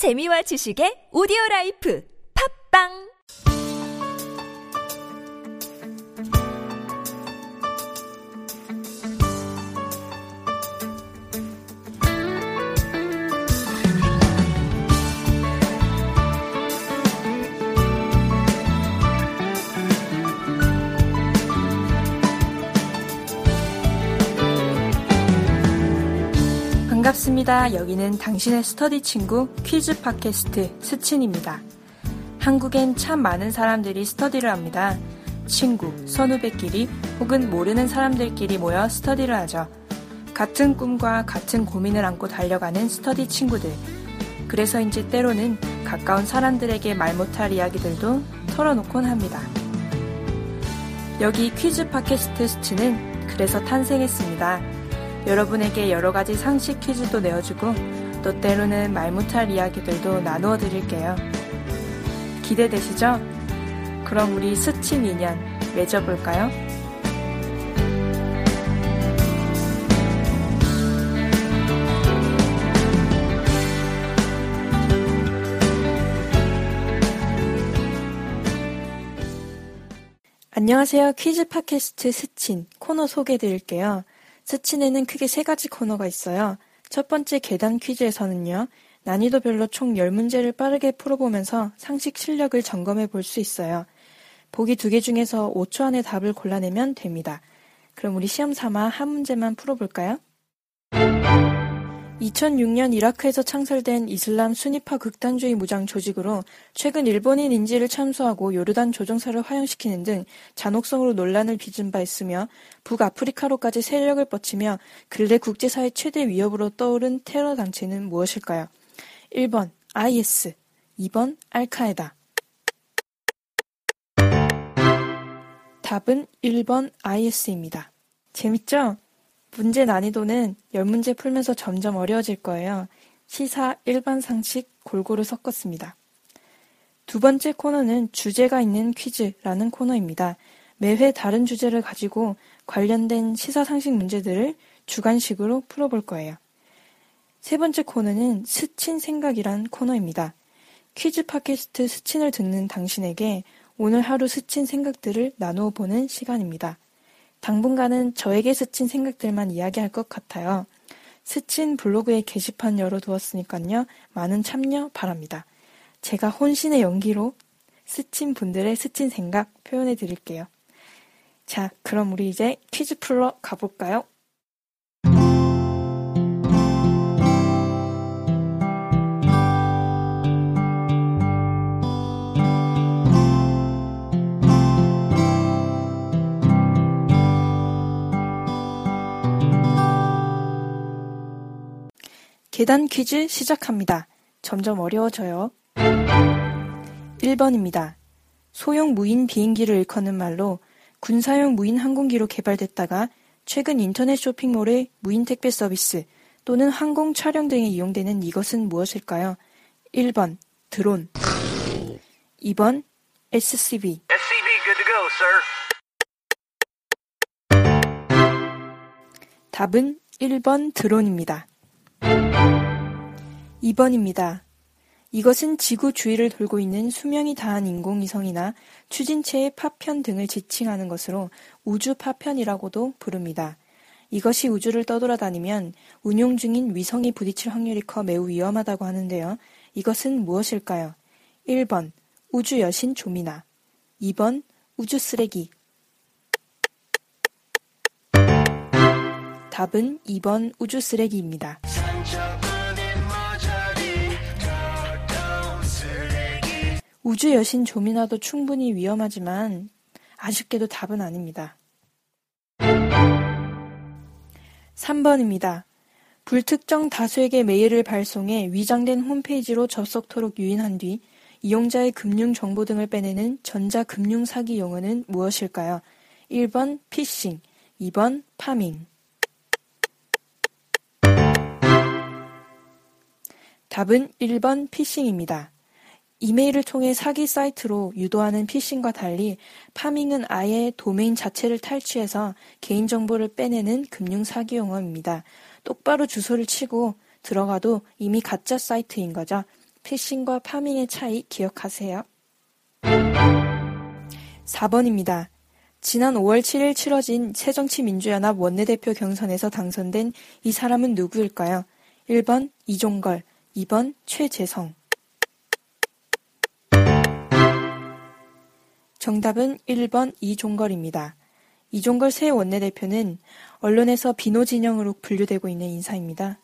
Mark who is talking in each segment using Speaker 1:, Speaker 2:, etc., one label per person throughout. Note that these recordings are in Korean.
Speaker 1: 재미와 지식의 오디오 라이프. 팝빵
Speaker 2: 반갑습니다. 여기는 당신의 스터디 친구 퀴즈 팟캐스트 스친입니다. 한국엔 참 많은 사람들이 스터디를 합니다. 친구, 선후배끼리 혹은 모르는 사람들끼리 모여 스터디를 하죠. 같은 꿈과 같은 고민을 안고 달려가는 스터디 친구들. 그래서인지 때로는 가까운 사람들에게 말 못할 이야기들도 털어놓곤 합니다. 여기 퀴즈 팟캐스트 스치는 그래서 탄생했습니다. 여러분에게 여러 가지 상식 퀴즈도 내어주고 또 때로는 말 못할 이야기들도 나누어 드릴게요. 기대되시죠? 그럼 우리 스친 인연 맺어볼까요? 안녕하세요. 퀴즈 팟캐스트 스친 코너 소개해 드릴게요. 스친에는 크게 세 가지 코너가 있어요. 첫 번째 계단 퀴즈에서는요. 난이도별로 총 10문제를 빠르게 풀어보면서 상식 실력을 점검해 볼 수 있어요. 보기 두 개 중에서 5초 안에 답을 골라내면 됩니다. 그럼 우리 시험 삼아 한 문제만 풀어볼까요? 2006년 이라크에서 창설된 이슬람 순위파 극단주의 무장 조직으로 최근 일본인 인지를 참수하고 요르단 조종사를 화형시키는 등 잔혹성으로 논란을 빚은 바 있으며 북아프리카로까지 세력을 뻗치며 근래 국제사회 최대 위협으로 떠오른 테러 단체는 무엇일까요? 1번 IS, 2번 알카에다. 답은 1번 IS입니다. 재밌죠? 문제 난이도는 10문제 풀면서 점점 어려워질 거예요. 시사 일반 상식 골고루 섞었습니다. 두 번째 코너는 주제가 있는 퀴즈라는 코너입니다. 매회 다른 주제를 가지고 관련된 시사 상식 문제들을 주관식으로 풀어볼 거예요. 세 번째 코너는 스친 생각이란 코너입니다. 퀴즈 팟캐스트 스친을 듣는 당신에게 오늘 하루 스친 생각들을 나누어 보는 시간입니다. 당분간은 저에게 스친 생각들만 이야기할 것 같아요. 스친 블로그에 게시판 열어두었으니까요. 많은 참여 바랍니다. 제가 혼신의 연기로 스친 분들의 스친 생각 표현해 드릴게요. 자, 그럼 우리 이제 퀴즈 풀러 가볼까요? 계단 퀴즈 시작합니다. 점점 어려워져요. 1번입니다. 소형 무인 비행기를 일컫는 말로 군사용 무인 항공기로 개발됐다가 최근 인터넷 쇼핑몰의 무인 택배 서비스 또는 항공 촬영 등에 이용되는 이것은 무엇일까요? 1번 드론 2번 SCV 답은 1번 드론입니다. 2번입니다. 이것은 지구 주위를 돌고 있는 수명이 다한 인공위성이나 추진체의 파편 등을 지칭하는 것으로 우주 파편이라고도 부릅니다. 이것이 우주를 떠돌아다니면 운용 중인 위성이 부딪힐 확률이 커 매우 위험하다고 하는데요. 이것은 무엇일까요? 1번 우주 여신 조미나 2번 우주 쓰레기 답은 2번 우주 쓰레기입니다. 우주 여신 조미나도 충분히 위험하지만 아쉽게도 답은 아닙니다. 3번입니다. 불특정 다수에게 메일을 발송해 위장된 홈페이지로 접속토록 유인한 뒤 이용자의 금융 정보 등을 빼내는 전자금융 사기 용어는 무엇일까요? 1번 피싱, 2번 파밍. 답은 1번 피싱입니다. 이메일을 통해 사기 사이트로 유도하는 피싱과 달리 파밍은 아예 도메인 자체를 탈취해서 개인정보를 빼내는 금융 사기 용어입니다. 똑바로 주소를 치고 들어가도 이미 가짜 사이트인 거죠. 피싱과 파밍의 차이 기억하세요. 4번입니다. 지난 5월 7일 치러진 새정치민주연합 원내대표 경선에서 당선된 이 사람은 누구일까요? 1번 이종걸, 2번 최재성. 정답은 1번 이종걸입니다. 이종걸 새 원내대표는 언론에서 비노 진영으로 분류되고 있는 인사입니다.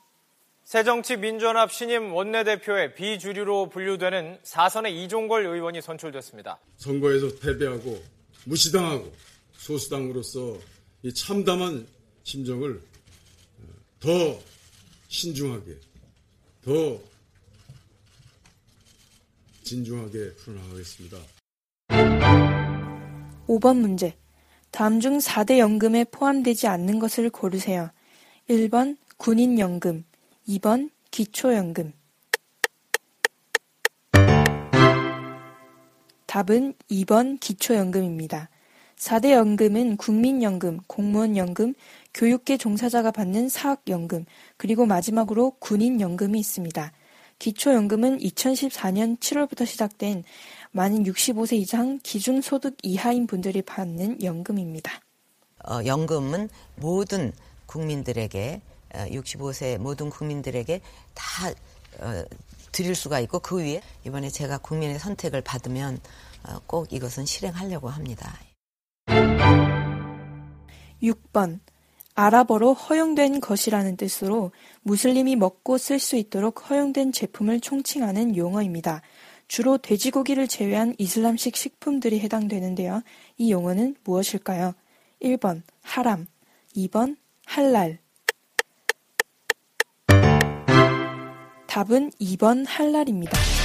Speaker 3: 새정치민주연합 신임 원내대표의 비주류로 분류되는 사선의 이종걸 의원이 선출됐습니다.
Speaker 4: 선거에서 패배하고 무시당하고 소수당으로서 이 참담한 심정을 더 신중하게, 더 진중하게 풀어나가겠습니다.
Speaker 2: 5번 문제. 다음 중 4대 연금에 포함되지 않는 것을 고르세요. 1번 군인연금, 2번 기초연금. 답은 2번 기초연금입니다. 4대 연금은 국민연금, 공무원연금, 교육계 종사자가 받는 사학연금, 그리고 마지막으로 군인연금이 있습니다. 기초연금은 2014년 7월부터 시작된 만인 65세 이상 기준 소득 이하인 분들이 받는 연금입니다.
Speaker 5: 어, 연금은 모든 국민들에게 65세 어, 모든 국민들에게 다 어, 드릴 수가 있고 그 위에 이번에 제가 국민의 선택을 받으면 어, 꼭 이것은 실행하려고 합니다.
Speaker 2: 6번 아랍어로 허용된 것이라는 뜻으로 무슬림이 먹고 쓸 수 있도록 허용된 제품을 총칭하는 용어입니다. 주로 돼지고기를 제외한 이슬람식 식품들이 해당되는데요. 이 용어는 무엇일까요? 1번 하람, 2번 할랄. 답은 2번 할랄입니다.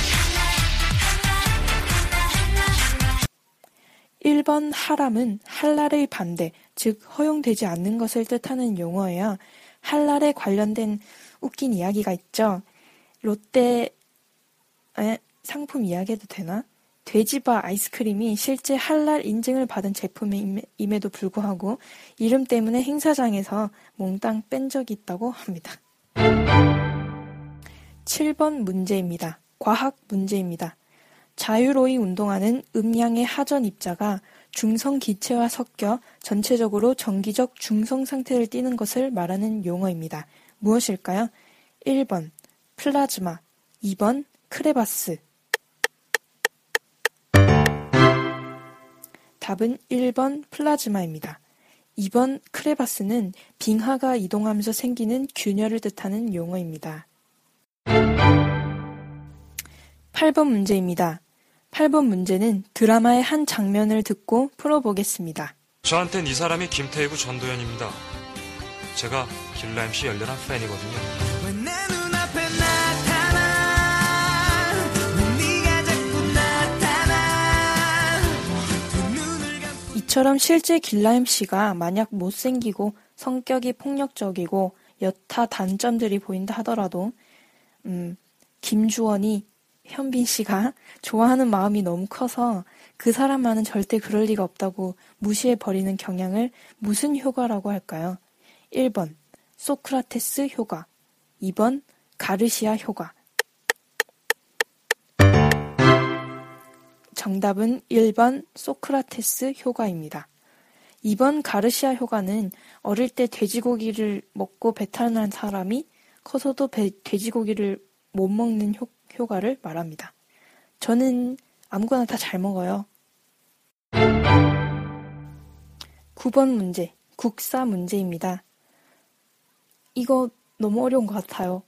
Speaker 2: 1번 하람은 할랄의 반대, 즉 허용되지 않는 것을 뜻하는 용어예요. 할랄에 관련된 웃긴 이야기가 있죠. 롯데 에, 상품 이야기해도 되나? 돼지바 아이스크림이 실제 할랄 인증을 받은 제품임에도 불구하고 이름 때문에 행사장에서 몽땅 뺀 적이 있다고 합니다. 7번 문제입니다. 과학 문제입니다. 자유로이 운동하는 음양의 하전 입자가 중성 기체와 섞여 전체적으로 정기적 중성 상태를 띠는 것을 말하는 용어입니다. 무엇일까요? 1번 플라즈마, 2번 크레바스. 답은 1번 플라즈마입니다. 2번 크레바스는 빙하가 이동하면서 생기는 균열을 뜻하는 용어입니다. 8번 문제입니다. 8번 문제는 드라마의 한 장면을 듣고 풀어보겠습니다.
Speaker 6: 저한텐 이 사람이 김태희구 전도연입니다. 제가 길라임 씨 열렬한 팬이거든요.
Speaker 2: 이처럼 실제 길라임 씨가 만약 못생기고 성격이 폭력적이고 여타 단점들이 보인다 하더라도 음, 김주원이 현빈 씨가 좋아하는 마음이 너무 커서 그 사람만은 절대 그럴 리가 없다고 무시해 버리는 경향을 무슨 효과라고 할까요? 1번 소크라테스 효과 2번 가르시아 효과 정답은 1번 소크라테스 효과입니다. 2번 가르시아 효과는 어릴 때 돼지고기를 먹고 배탈 난 사람이 커서도 배, 돼지고기를 못 먹는 효, 효과를 말합니다. 저는 아무거나 다 잘 먹어요. 9번 문제, 국사 문제입니다. 이거 너무 어려운 것 같아요.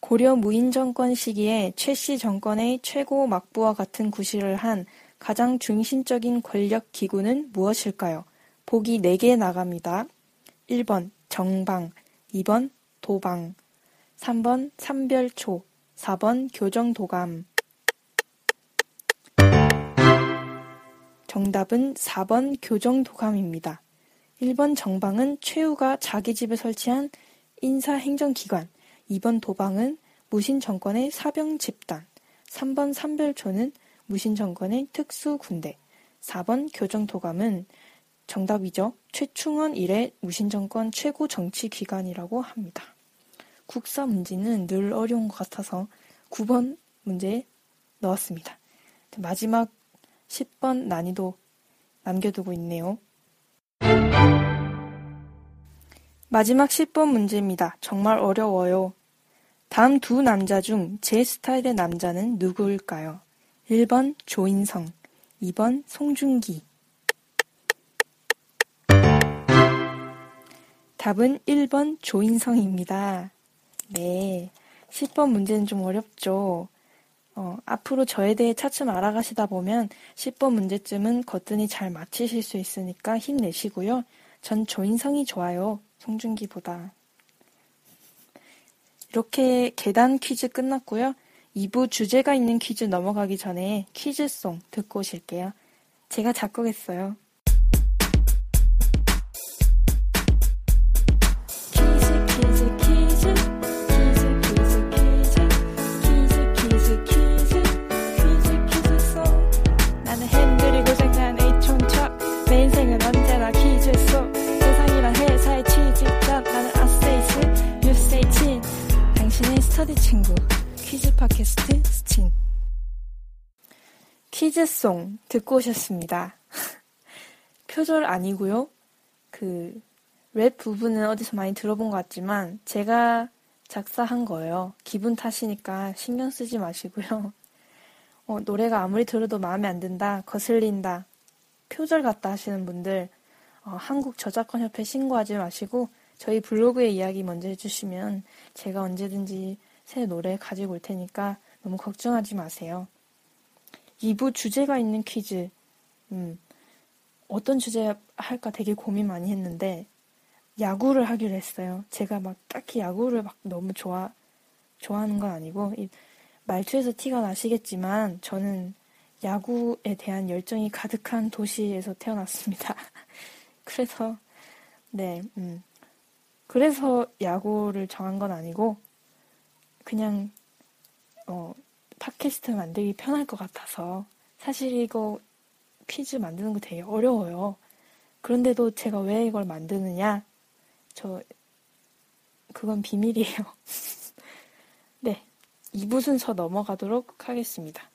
Speaker 2: 고려 무인 정권 시기에 최씨 정권의 최고 막부와 같은 구실을 한 가장 중심적인 권력 기구는 무엇일까요? 보기 4개 나갑니다. 1번 정방, 2번 도방, 3번 삼별초, 4번 교정도감. 정답은 4번 교정도감입니다. 1번 정방은 최후가 자기 집에 설치한 인사행정기관, 2번 도방은 무신정권의 사병집단, 3번 삼별초는 무신정권의 특수군대, 4번 교정도감은 정답이죠. 최충원 이래 무신정권 최고 정치기관이라고 합니다. 국사 문제는 늘 어려운 것 같아서 9번 문제 넣었습니다. 마지막 10번 난이도 남겨두고 있네요. 마지막 10번 문제입니다. 정말 어려워요. 다음 두 남자 중 제 스타일의 남자는 누구일까요? 1번 조인성, 2번 송중기. 답은 1번 조인성입니다. 네. 10번 문제는 좀 어렵죠. 어, 앞으로 저에 대해 차츰 알아가시다 보면 10번 문제쯤은 거뜬히 잘 맞히실 수 있으니까 힘내시고요. 전 조인성이 좋아요. 송중기보다. 이렇게 계단 퀴즈 끝났고요. 2부 주제가 있는 퀴즈 넘어가기 전에 퀴즈송 듣고 오실게요. 제가 작곡했어요. 퀴즈송 듣고 오셨습니다. 표절 아니고요. 그 랩 부분은 어디서 많이 들어본 것 같지만 제가 작사한 거예요. 기분 탓이니까 신경 쓰지 마시고요. 어, 노래가 아무리 들어도 마음에 안 든다, 거슬린다, 표절 같다 하시는 분들 어, 한국 저작권 협회 신고하지 마시고 저희 블로그에 이야기 먼저 해주시면 제가 언제든지 새 노래 가지고 올 테니까 너무 걱정하지 마세요. 2부 주제가 있는 퀴즈. 음, 어떤 주제 할까 되게 고민 많이 했는데, 야구를 하기로 했어요. 제가 막 딱히 야구를 막 너무 좋아, 좋아하는 건 아니고, 말투에서 티가 나시겠지만, 저는 야구에 대한 열정이 가득한 도시에서 태어났습니다. 그래서, 네, 음. 그래서 야구를 정한 건 아니고, 그냥 어, 팟캐스트 만들기 편할 것 같아서 사실 이거 퀴즈 만드는 거 되게 어려워요. 그런데도 제가 왜 이걸 만드느냐? 저 그건 비밀이에요. 네, 2부 순서 넘어가도록 하겠습니다.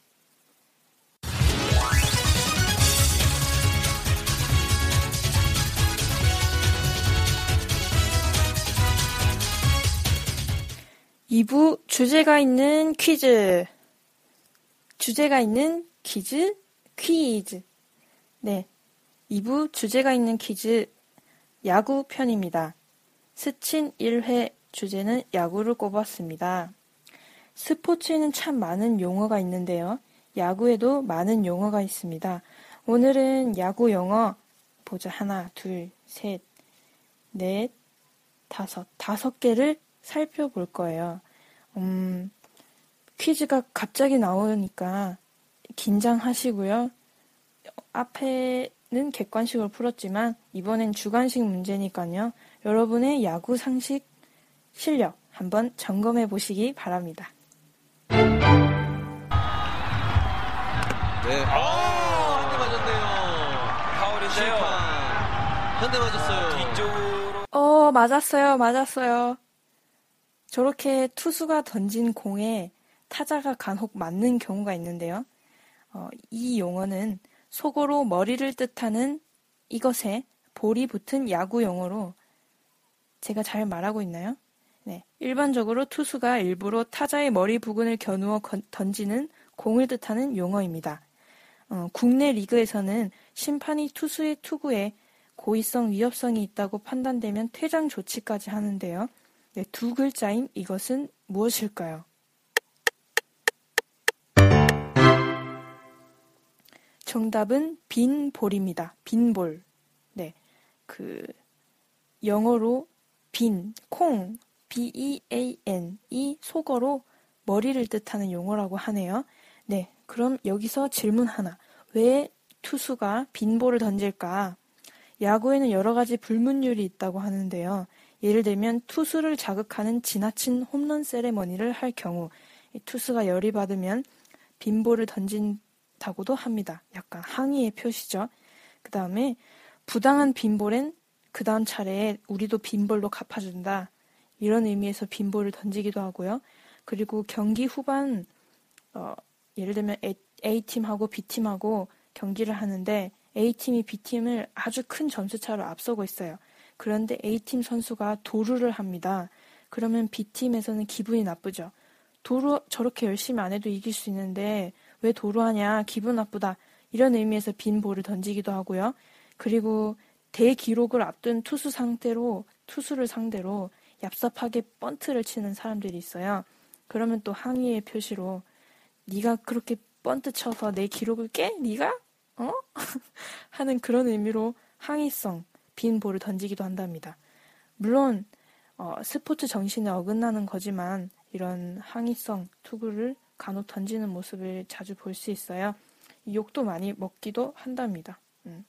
Speaker 2: 2부 주제가 있는 퀴즈. 주제가 있는 퀴즈, 퀴즈. 네. 2부 주제가 있는 퀴즈, 야구 편입니다. 스친 1회 주제는 야구를 꼽았습니다. 스포츠에는 참 많은 용어가 있는데요. 야구에도 많은 용어가 있습니다. 오늘은 야구 용어 보자. 하나, 둘, 셋, 넷, 다섯. 다섯 개를 살펴볼 거예요. 음, 퀴즈가 갑자기 나오니까 긴장하시고요. 앞에는 객관식으로 풀었지만 이번엔 주관식 문제니까요. 여러분의 야구 상식 실력 한번 점검해 보시기 바랍니다. 네.
Speaker 7: 아, 한대 맞았네요.
Speaker 3: 파울인데요.
Speaker 7: 한대 맞았어요.
Speaker 3: 뒤쪽으로.
Speaker 2: 어, 맞았어요. 맞았어요. 저렇게 투수가 던진 공에 타자가 간혹 맞는 경우가 있는데요. 어, 이 용어는 속어로 머리를 뜻하는 이것에 볼이 붙은 야구 용어로 제가 잘 말하고 있나요? 네. 일반적으로 투수가 일부러 타자의 머리 부근을 겨누어 던지는 공을 뜻하는 용어입니다. 어, 국내 리그에서는 심판이 투수의 투구에 고의성 위협성이 있다고 판단되면 퇴장 조치까지 하는데요. 네, 두 글자인 이것은 무엇일까요? 정답은 빈 볼입니다. 빈 볼. 네. 그, 영어로 빈, 콩, B-E-A-N, 이 속어로 머리를 뜻하는 용어라고 하네요. 네. 그럼 여기서 질문 하나. 왜 투수가 빈 볼을 던질까? 야구에는 여러 가지 불문율이 있다고 하는데요. 예를 들면 투수를 자극하는 지나친 홈런 세레머니를 할 경우 투수가 열이 받으면 빈볼을 던진 다고도 합니다. 약간 항의의 표시죠. 그 다음에 부당한 빈볼엔 그 다음 차례에 우리도 빈볼로 갚아준다. 이런 의미에서 빈볼을 던지기도 하고요. 그리고 경기 후반 어, 예를 들면 A팀하고 B팀하고 경기를 하는데 A팀이 B팀을 아주 큰 점수차로 앞서고 있어요. 그런데 A팀 선수가 도루를 합니다. 그러면 B팀에서는 기분이 나쁘죠. 도루 저렇게 열심히 안 해도 이길 수 있는데 왜 도루하냐 기분 나쁘다 이런 의미에서 빈 볼을 던지기도 하고요. 그리고 대기록을 앞둔 투수 상대로 투수를 상대로 얍삽하게 번트를 치는 사람들이 있어요. 그러면 또 항의의 표시로 네가 그렇게 번트 쳐서 내 기록을 깨? 네가? 어? 하는 그런 의미로 항의성 빈 볼을 던지기도 한답니다. 물론 어, 스포츠 정신에 어긋나는 거지만 이런 항의성 투구를 간혹 던지는 모습을 자주 볼 수 있어요. 욕도 많이 먹기도 한답니다. 음.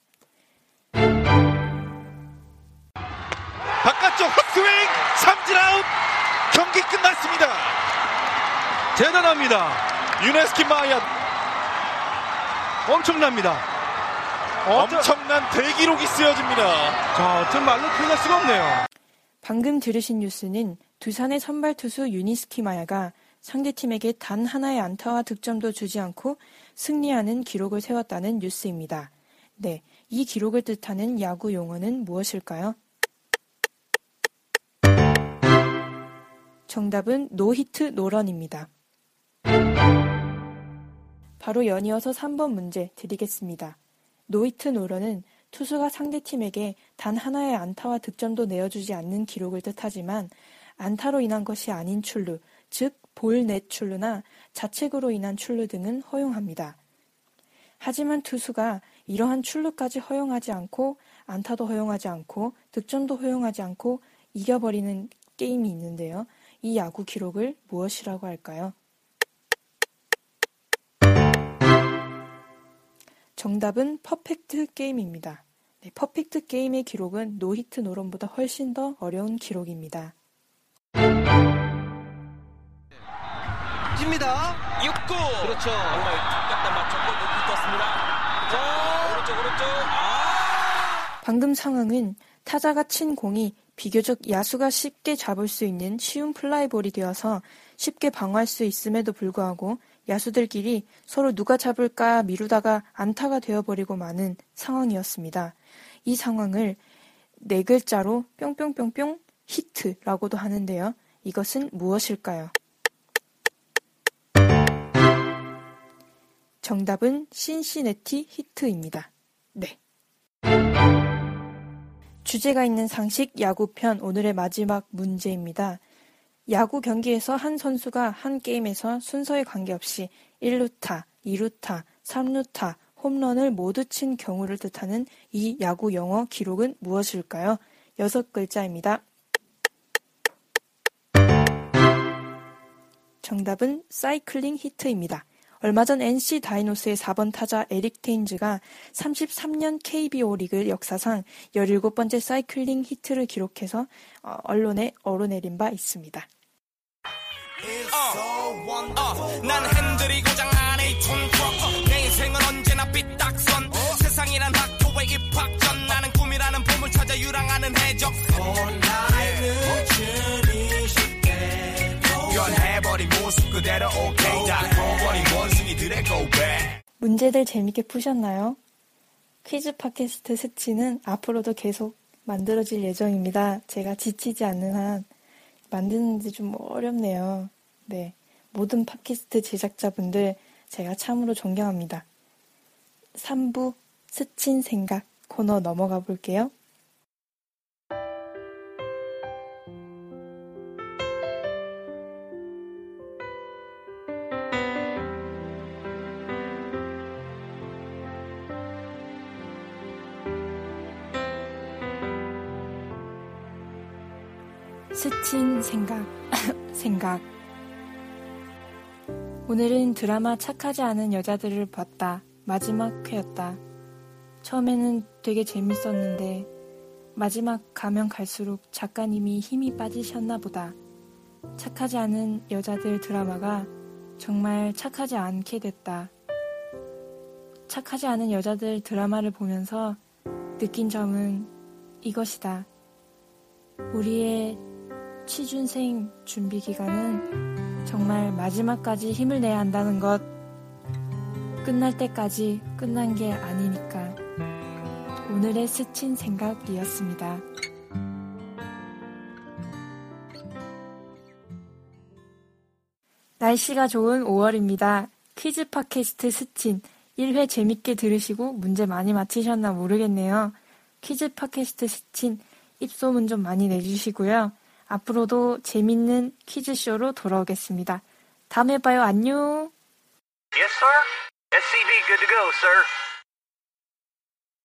Speaker 8: 바깥쪽 헛스윙 삼진 아웃 경기 끝났습니다.
Speaker 9: 대단합니다.
Speaker 8: 유네스키 마야
Speaker 9: 엄청납니다.
Speaker 8: 엄청난 대기록이 쓰여집니다.
Speaker 9: 자, 어떤 말로 표현할 수가 없네요.
Speaker 2: 방금 들으신 뉴스는 두산의 선발 투수 유네스키 마야가 상대팀에게 단 하나의 안타와 득점도 주지 않고 승리하는 기록을 세웠다는 뉴스입니다. 네, 이 기록을 뜻하는 야구 용어는 무엇일까요? 정답은 노히트 노런입니다. 바로 연이어서 3번 문제 드리겠습니다. 노히트 노런은 투수가 상대팀에게 단 하나의 안타와 득점도 내어주지 않는 기록을 뜻하지만 안타로 인한 것이 아닌 출루, 즉 볼넷 출루나 자책으로 인한 출루 등은 허용합니다. 하지만 투수가 이러한 출루까지 허용하지 않고 안타도 허용하지 않고 득점도 허용하지 않고 이겨버리는 게임이 있는데요. 이 야구 기록을 무엇이라고 할까요? 정답은 퍼펙트 게임입니다. 네, 퍼펙트 게임의 기록은 노히트 노런보다 훨씬 더 어려운 기록입니다.
Speaker 7: 찝니다. 6구. 그렇죠. 정말 딱딱 맞췄고 높이 떴습니다. 자, 오른쪽 오른쪽. 아!
Speaker 2: 방금 상황은 타자가 친 공이 비교적 야수가 쉽게 잡을 수 있는 쉬운 플라이볼이 되어서 쉽게 방어할 수 있음에도 불구하고 야수들끼리 서로 누가 잡을까 미루다가 안타가 되어버리고 마는 상황이었습니다. 이 상황을 네 글자로 뿅뿅뿅뿅 히트라고도 하는데요. 이것은 무엇일까요? 정답은 신시네티 히트입니다. 네. 주제가 있는 상식 야구편 오늘의 마지막 문제입니다. 야구 경기에서 한 선수가 한 게임에서 순서에 관계없이 1루타, 2루타, 3루타, 홈런을 모두 친 경우를 뜻하는 이 야구 영어 기록은 무엇일까요? 여섯 글자입니다. 정답은 사이클링 히트입니다. 얼마 전 NC 다이노스의 4번 타자 에릭 테인즈가 33년 KBO 리그 역사상 17번째 사이클링 히트를 기록해서 어, 언론에 얼어내린 바 있습니다. 어, 어, 세상이란 학교의 입학 전 나는 꿈이라는 봄을 찾아 유랑하는 해적 모습 그대로 다 커버린 원숭이들의 고백 문제들 재밌게 푸셨나요? 퀴즈 팟캐스트 스치는 앞으로도 계속 만들어질 예정입니다. 제가 지치지 않는 한 만드는데 좀 어렵네요. 네. 모든 팟캐스트 제작자분들 제가 참으로 존경합니다. 3부 스친 생각 코너 넘어가 볼게요. 스친 생각, 생각. 오늘은 드라마 착하지 않은 여자들을 봤다. 마지막 회였다. 처음에는 되게 재밌었는데, 마지막 가면 갈수록 작가님이 힘이 빠지셨나 보다. 착하지 않은 여자들 드라마가 정말 착하지 않게 됐다. 착하지 않은 여자들 드라마를 보면서 느낀 점은 이것이다. 우리의 취준생 준비 기간은 정말 마지막까지 힘을 내야 한다는 것. 끝날 때까지 끝난 게 아니니까. 오늘의 스친 생각이었습니다. 날씨가 좋은 5월입니다. 퀴즈 팟캐스트 스친 1회 재밌게 들으시고 문제 많이 맞히셨나 모르겠네요. 퀴즈 팟캐스트 스친 입소문 좀 많이 내주시고요. 앞으로도 재밌는 퀴즈쇼로 돌아오겠습니다. 다음에 봐요. 안녕!
Speaker 10: Yes, sir? SCV good to go, sir.